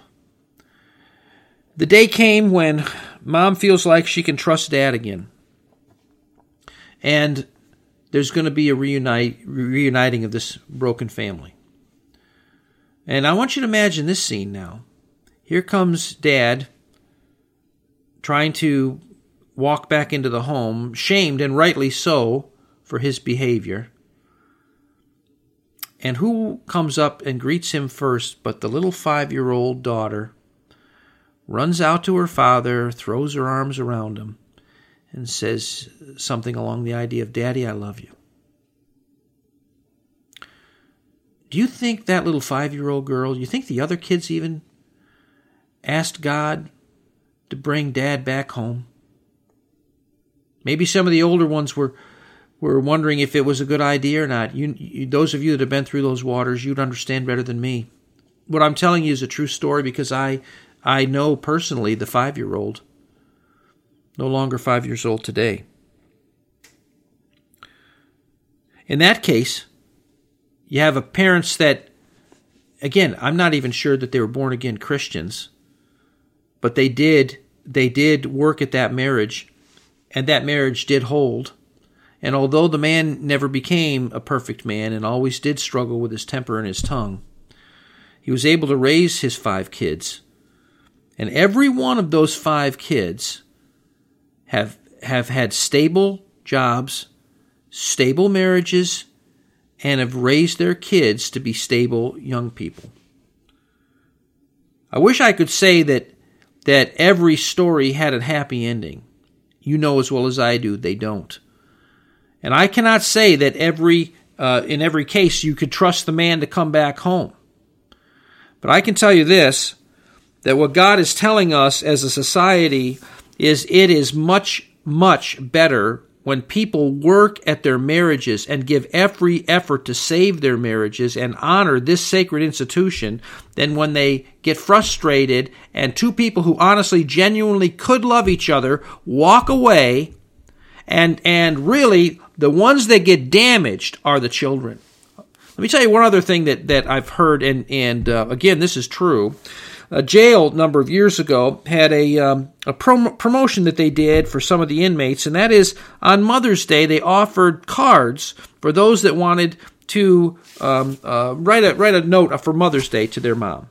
The day came when mom feels like she can trust dad again. And there's going to be a reunite, reuniting of this broken family. And I want you to imagine this scene now. Here comes dad trying to walk back into the home, shamed and rightly so for his behavior. And who comes up and greets him first but the little five year old daughter? Runs out to her father, throws her arms around him, and says something along the idea of, Daddy, I love you. Do you think that little five year old girl, do you think the other kids even asked God to bring dad back home? Maybe some of the older ones were were wondering if it was a good idea or not. You, you, those of you that have been through those waters, you'd understand better than me. What I'm telling you is a true story because I, I know personally the five year old, no longer five years old today. In that case, you have a parents that, again, I'm not even sure that they were born again Christians, but they did they did work at that marriage, and that marriage did hold and although the man never became a perfect man and always did struggle with his temper and his tongue, he was able to raise his five kids. And every one of those five kids have, have had stable jobs, stable marriages, and have raised their kids to be stable young people. I wish I could say that that every story had a happy ending. You know as well as I do, they don't. And I cannot say that every uh, in every case you could trust the man to come back home. But I can tell you this that what God is telling us as a society is it is much, much better when people work at their marriages and give every effort to save their marriages and honor this sacred institution than when they get frustrated and two people who honestly, genuinely could love each other walk away and, and really the ones that get damaged are the children. Let me tell you one other thing that, that I've heard, and, and uh, again, this is true. A jail a number of years ago had a, um, a prom- promotion that they did for some of the inmates, and that is on Mother's Day, they offered cards for those that wanted to um, uh, write, a, write a note for Mother's Day to their mom.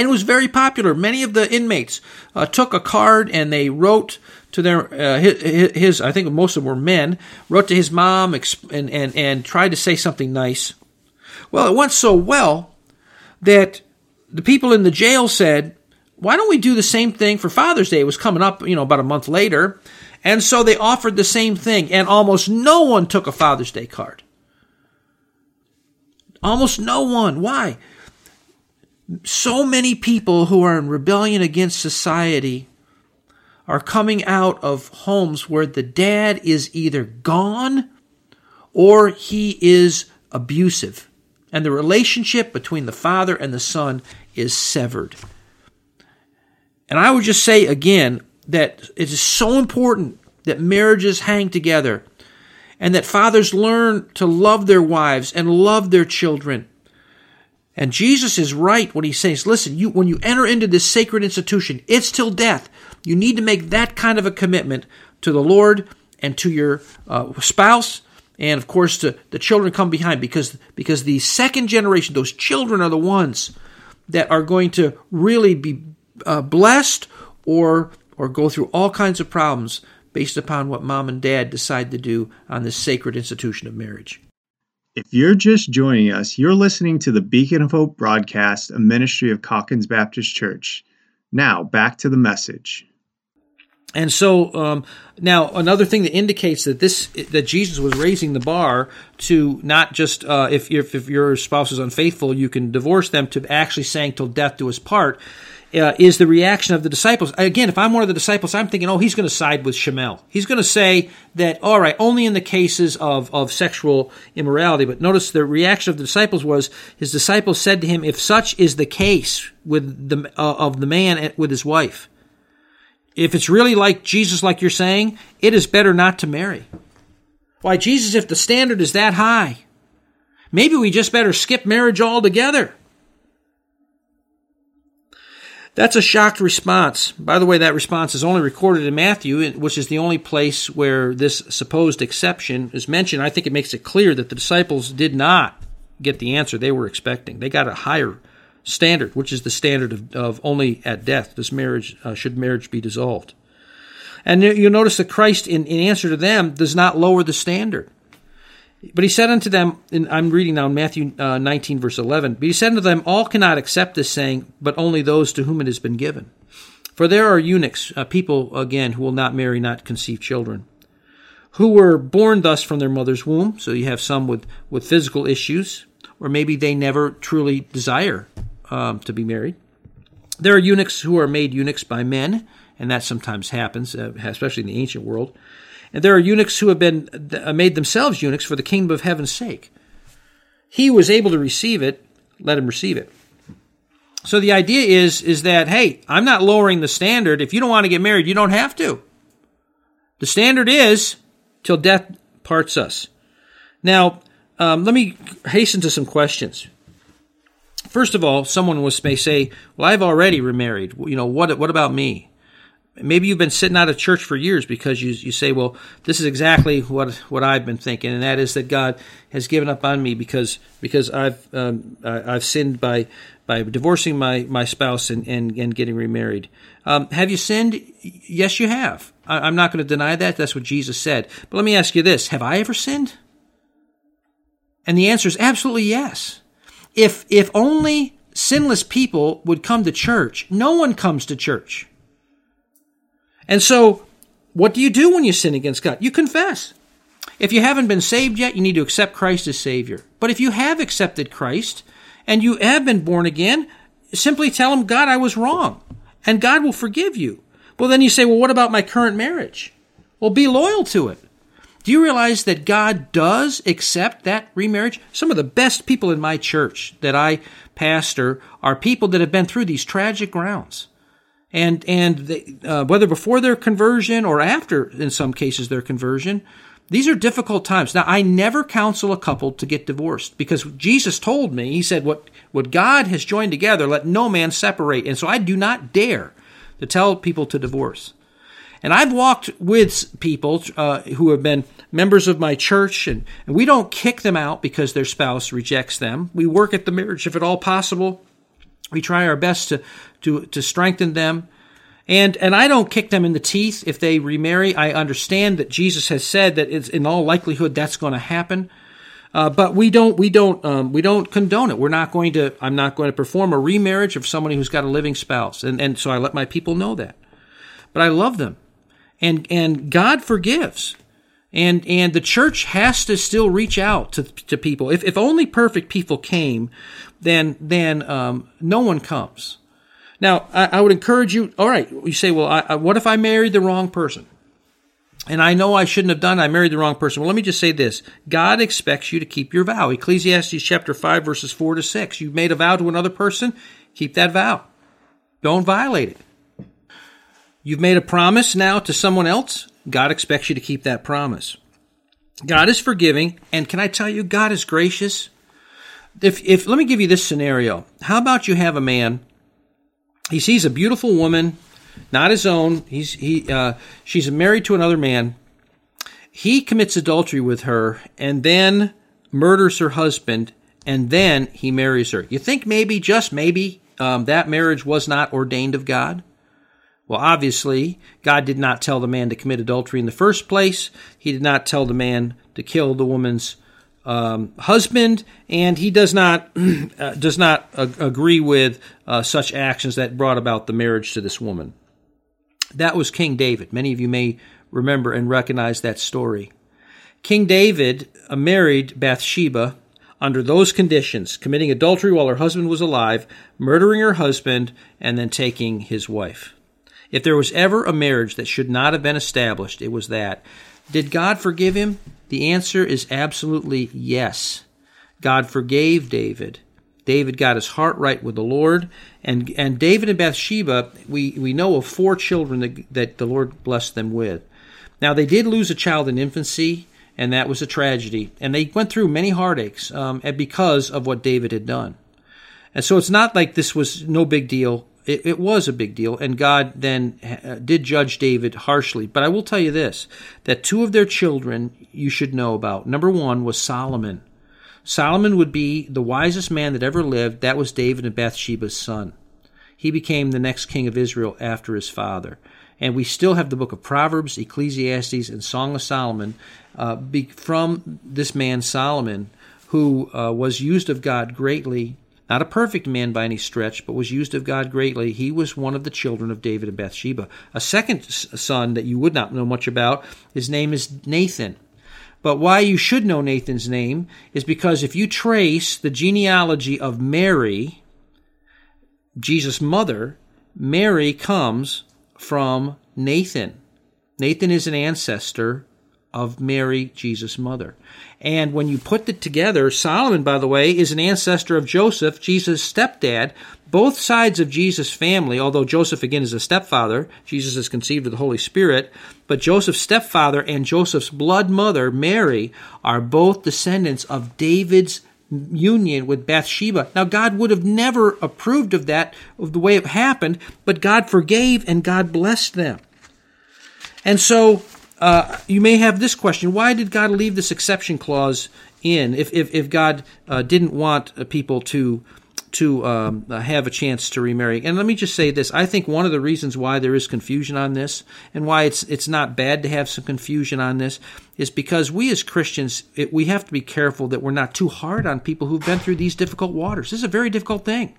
And it was very popular. Many of the inmates uh, took a card and they wrote to their uh, his, his, I think most of them were men wrote to his mom and and and tried to say something nice. Well, it went so well that the people in the jail said, "Why don't we do the same thing for Father's Day?" It was coming up, you know, about a month later, and so they offered the same thing, and almost no one took a Father's Day card. Almost no one. Why? So many people who are in rebellion against society are coming out of homes where the dad is either gone or he is abusive. And the relationship between the father and the son is severed. And I would just say again that it is so important that marriages hang together and that fathers learn to love their wives and love their children. And Jesus is right when he says, listen, you, when you enter into this sacred institution, it's till death. You need to make that kind of a commitment to the Lord and to your uh, spouse, and of course to the children come behind, because because the second generation, those children are the ones that are going to really be uh, blessed or or go through all kinds of problems based upon what mom and dad decide to do on this sacred institution of marriage. If you're just joining us, you're listening to the Beacon of Hope broadcast, a ministry of Calkins Baptist Church. Now, back to the message. And so um, now another thing that indicates that this that Jesus was raising the bar to not just uh, if, if if your spouse is unfaithful, you can divorce them to actually saying till death do us part uh, is the reaction of the disciples. Again, if I'm one of the disciples, I'm thinking, oh, he's going to side with Shammai. He's going to say that, all right, only in the cases of, of sexual immorality. But notice the reaction of the disciples was his disciples said to him, if such is the case with the, uh, of the man with his wife, if it's really like Jesus, like you're saying, it is better not to marry. Why, Jesus, if the standard is that high, maybe we just better skip marriage altogether. That's a shocked response. By the way, that response is only recorded in Matthew, which is the only place where this supposed exception is mentioned. I think it makes it clear that the disciples did not get the answer they were expecting. They got a higher standard, which is the standard of, of only at death does marriage uh, should marriage be dissolved. And you'll notice that Christ, in, in answer to them, does not lower the standard. But he said unto them, and I'm reading now in Matthew uh, 19, verse 11, but he said unto them, All cannot accept this saying, but only those to whom it has been given. For there are eunuchs, uh, people, again, who will not marry, not conceive children, who were born thus from their mother's womb. So you have some with, with physical issues, or maybe they never truly desire um, to be married. There are eunuchs who are made eunuchs by men, and that sometimes happens, uh, especially in the ancient world. And there are eunuchs who have been uh, made themselves eunuchs for the kingdom of heaven's sake. He was able to receive it, let him receive it. So the idea is, is that, hey, I'm not lowering the standard. If you don't want to get married, you don't have to. The standard is till death parts us. Now, um, let me hasten to some questions. First of all, someone was, may say, "Well, I've already remarried. You know, what what about me?" Maybe you've been sitting out of church for years because you, you say, well, this is exactly what what I've been thinking, and that is that God has given up on me because because I've um, I've sinned by by divorcing my, my spouse and, and, and getting remarried. Um, have you sinned? Yes, you have. I, I'm not going to deny that. That's what Jesus said. But let me ask you this: Have I ever sinned? And the answer is absolutely yes. If if only sinless people would come to church, no one comes to church. And so, what do you do when you sin against God? You confess. If you haven't been saved yet, you need to accept Christ as Savior. But if you have accepted Christ and you have been born again, simply tell Him, God, I was wrong. And God will forgive you. Well, then you say, well, what about my current marriage? Well, be loyal to it. Do you realize that God does accept that remarriage? Some of the best people in my church that I pastor are people that have been through these tragic grounds and and uh, whether before their conversion or after, in some cases, their conversion, these are difficult times. Now, I never counsel a couple to get divorced because Jesus told me, He said, "What what God has joined together, let no man separate." And so, I do not dare to tell people to divorce. And I've walked with people uh, who have been members of my church, and, and we don't kick them out because their spouse rejects them. We work at the marriage if at all possible. We try our best to, to, to strengthen them. And, and I don't kick them in the teeth if they remarry. I understand that Jesus has said that it's in all likelihood that's going to happen. Uh, but we don't we don't um, we don't condone it. We're not going to. I'm not going to perform a remarriage of somebody who's got a living spouse, and and so I let my people know that. But I love them, and and God forgives, and and the church has to still reach out to to people. If if only perfect people came, then then um, no one comes. Now, I, I, would encourage you. All right, you say, well, I, I, what if I married the wrong person? And I know I shouldn't have done. I married the wrong person. Well, let me just say this: God expects you to keep your vow. Ecclesiastes chapter five, verses four to six. You've made a vow to another person. Keep that vow. Don't violate it. You've made a promise now to someone else. God expects you to keep that promise. God is forgiving, and can I tell you, God is gracious if if let me give you this scenario. How about you have a man? He sees a beautiful woman, not his own. He's he uh, she's married to another man. He commits adultery with her and then murders her husband, and then he marries her. You think maybe, just maybe, um, that marriage was not ordained of God? Well, obviously, God did not tell the man to commit adultery in the first place. He did not tell the man to kill the woman's um, husband, and he does not uh, does not agree with uh, such actions that brought about the marriage to this woman. That was King David. Many of you may remember and recognize that story. King David uh, married Bathsheba under those conditions, committing adultery while her husband was alive, murdering her husband, and then taking his wife. If there was ever a marriage that should not have been established, it was that. Did God forgive him? The answer is absolutely yes. God forgave David. David got his heart right with the Lord, and and David and Bathsheba, we, we know of four children that, that the Lord blessed them with. Now they did lose a child in infancy, and that was a tragedy, and they went through many heartaches um, because of what David had done. And so it's not like this was no big deal. It, it was a big deal, and God then uh, did judge David harshly. But I will tell you this: that two of their children you should know about. Number one was Solomon. Solomon would be the wisest man that ever lived. That was David and Bathsheba's son. He became the next king of Israel after his father. And we still have the book of Proverbs, Ecclesiastes, and Song of Solomon uh, from this man Solomon, who uh, was used of God greatly. Not a perfect man by any stretch, but was used of God greatly. He was one of the children of David and Bathsheba. A second son that you would not know much about, his name is Nathan. But why you should know Nathan's name is because if you trace the genealogy of Mary, Jesus' mother, Mary comes from Nathan. Nathan is an ancestor of Mary, Jesus' mother. And when you put it together, Solomon, by the way, is an ancestor of Joseph, Jesus' stepdad. Both sides of Jesus' family, although Joseph again is a stepfather, Jesus is conceived of the Holy Spirit, but Joseph's stepfather and Joseph's blood mother, Mary, are both descendants of David's union with Bathsheba. Now, God would have never approved of that, of the way it happened, but God forgave and God blessed them. And so uh, you may have this question why did God leave this exception clause in if, if, if God uh, didn't want uh, people to to um, uh, have a chance to remarry. And let me just say this: I think one of the reasons why there is confusion on this, and why it's it's not bad to have some confusion on this, is because we as Christians it, we have to be careful that we're not too hard on people who've been through these difficult waters. This is a very difficult thing,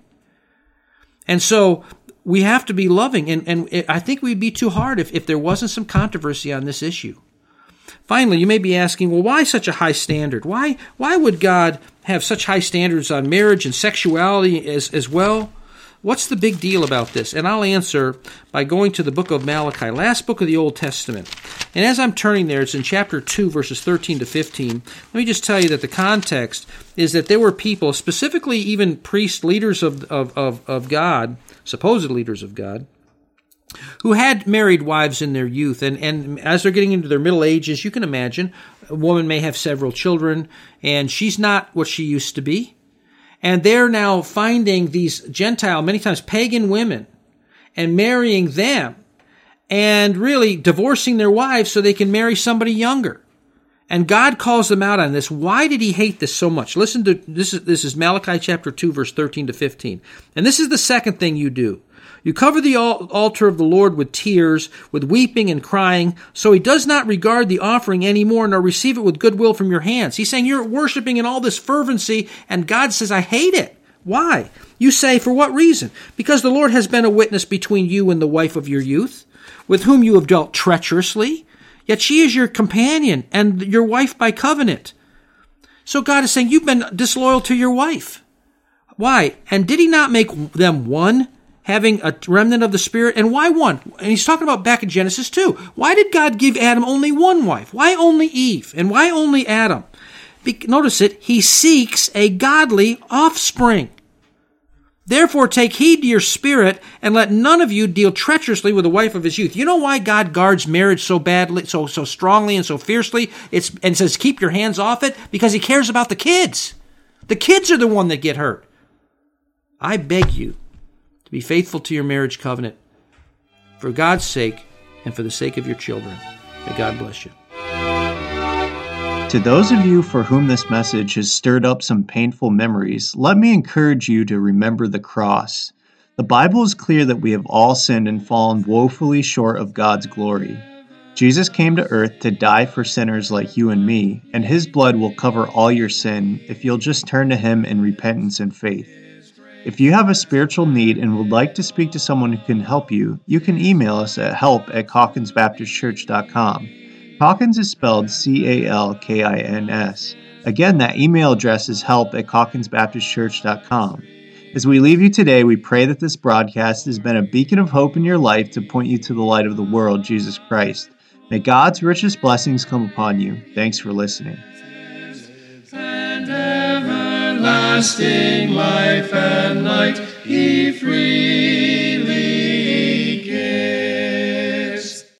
and so we have to be loving. And, and I think we'd be too hard if, if there wasn't some controversy on this issue. Finally, you may be asking, well, why such a high standard? Why, why would God have such high standards on marriage and sexuality as, as well? What's the big deal about this? And I'll answer by going to the book of Malachi, last book of the Old Testament. And as I'm turning there, it's in chapter 2, verses 13 to 15. Let me just tell you that the context is that there were people, specifically even priests, leaders of, of, of, of God, supposed leaders of God, who had married wives in their youth. And, and as they're getting into their middle ages, you can imagine a woman may have several children, and she's not what she used to be. And they're now finding these Gentile, many times pagan women, and marrying them, and really divorcing their wives so they can marry somebody younger. And God calls them out on this. Why did he hate this so much? Listen to this is this is Malachi chapter 2 verse 13 to 15. And this is the second thing you do. You cover the altar of the Lord with tears, with weeping and crying, so he does not regard the offering anymore nor receive it with goodwill from your hands. He's saying you're worshiping in all this fervency, and God says, I hate it. Why? You say, for what reason? Because the Lord has been a witness between you and the wife of your youth, with whom you have dealt treacherously Yet she is your companion and your wife by covenant. So God is saying, You've been disloyal to your wife. Why? And did he not make them one, having a remnant of the Spirit? And why one? And he's talking about back in Genesis 2. Why did God give Adam only one wife? Why only Eve? And why only Adam? Be- notice it, he seeks a godly offspring. Therefore, take heed to your spirit, and let none of you deal treacherously with the wife of his youth. You know why God guards marriage so badly, so so strongly, and so fiercely? It's and says keep your hands off it because He cares about the kids. The kids are the one that get hurt. I beg you to be faithful to your marriage covenant, for God's sake and for the sake of your children. May God bless you. To those of you for whom this message has stirred up some painful memories, let me encourage you to remember the cross. The Bible is clear that we have all sinned and fallen woefully short of God's glory. Jesus came to earth to die for sinners like you and me, and his blood will cover all your sin if you'll just turn to him in repentance and faith. If you have a spiritual need and would like to speak to someone who can help you, you can email us at help at calkinsbaptistchurch.com. Calkins is spelled C A L K I N S. Again, that email address is help at calkinsbaptistchurch.com. As we leave you today, we pray that this broadcast has been a beacon of hope in your life to point you to the light of the world, Jesus Christ. May God's richest blessings come upon you. Thanks for listening. And everlasting life and light he freely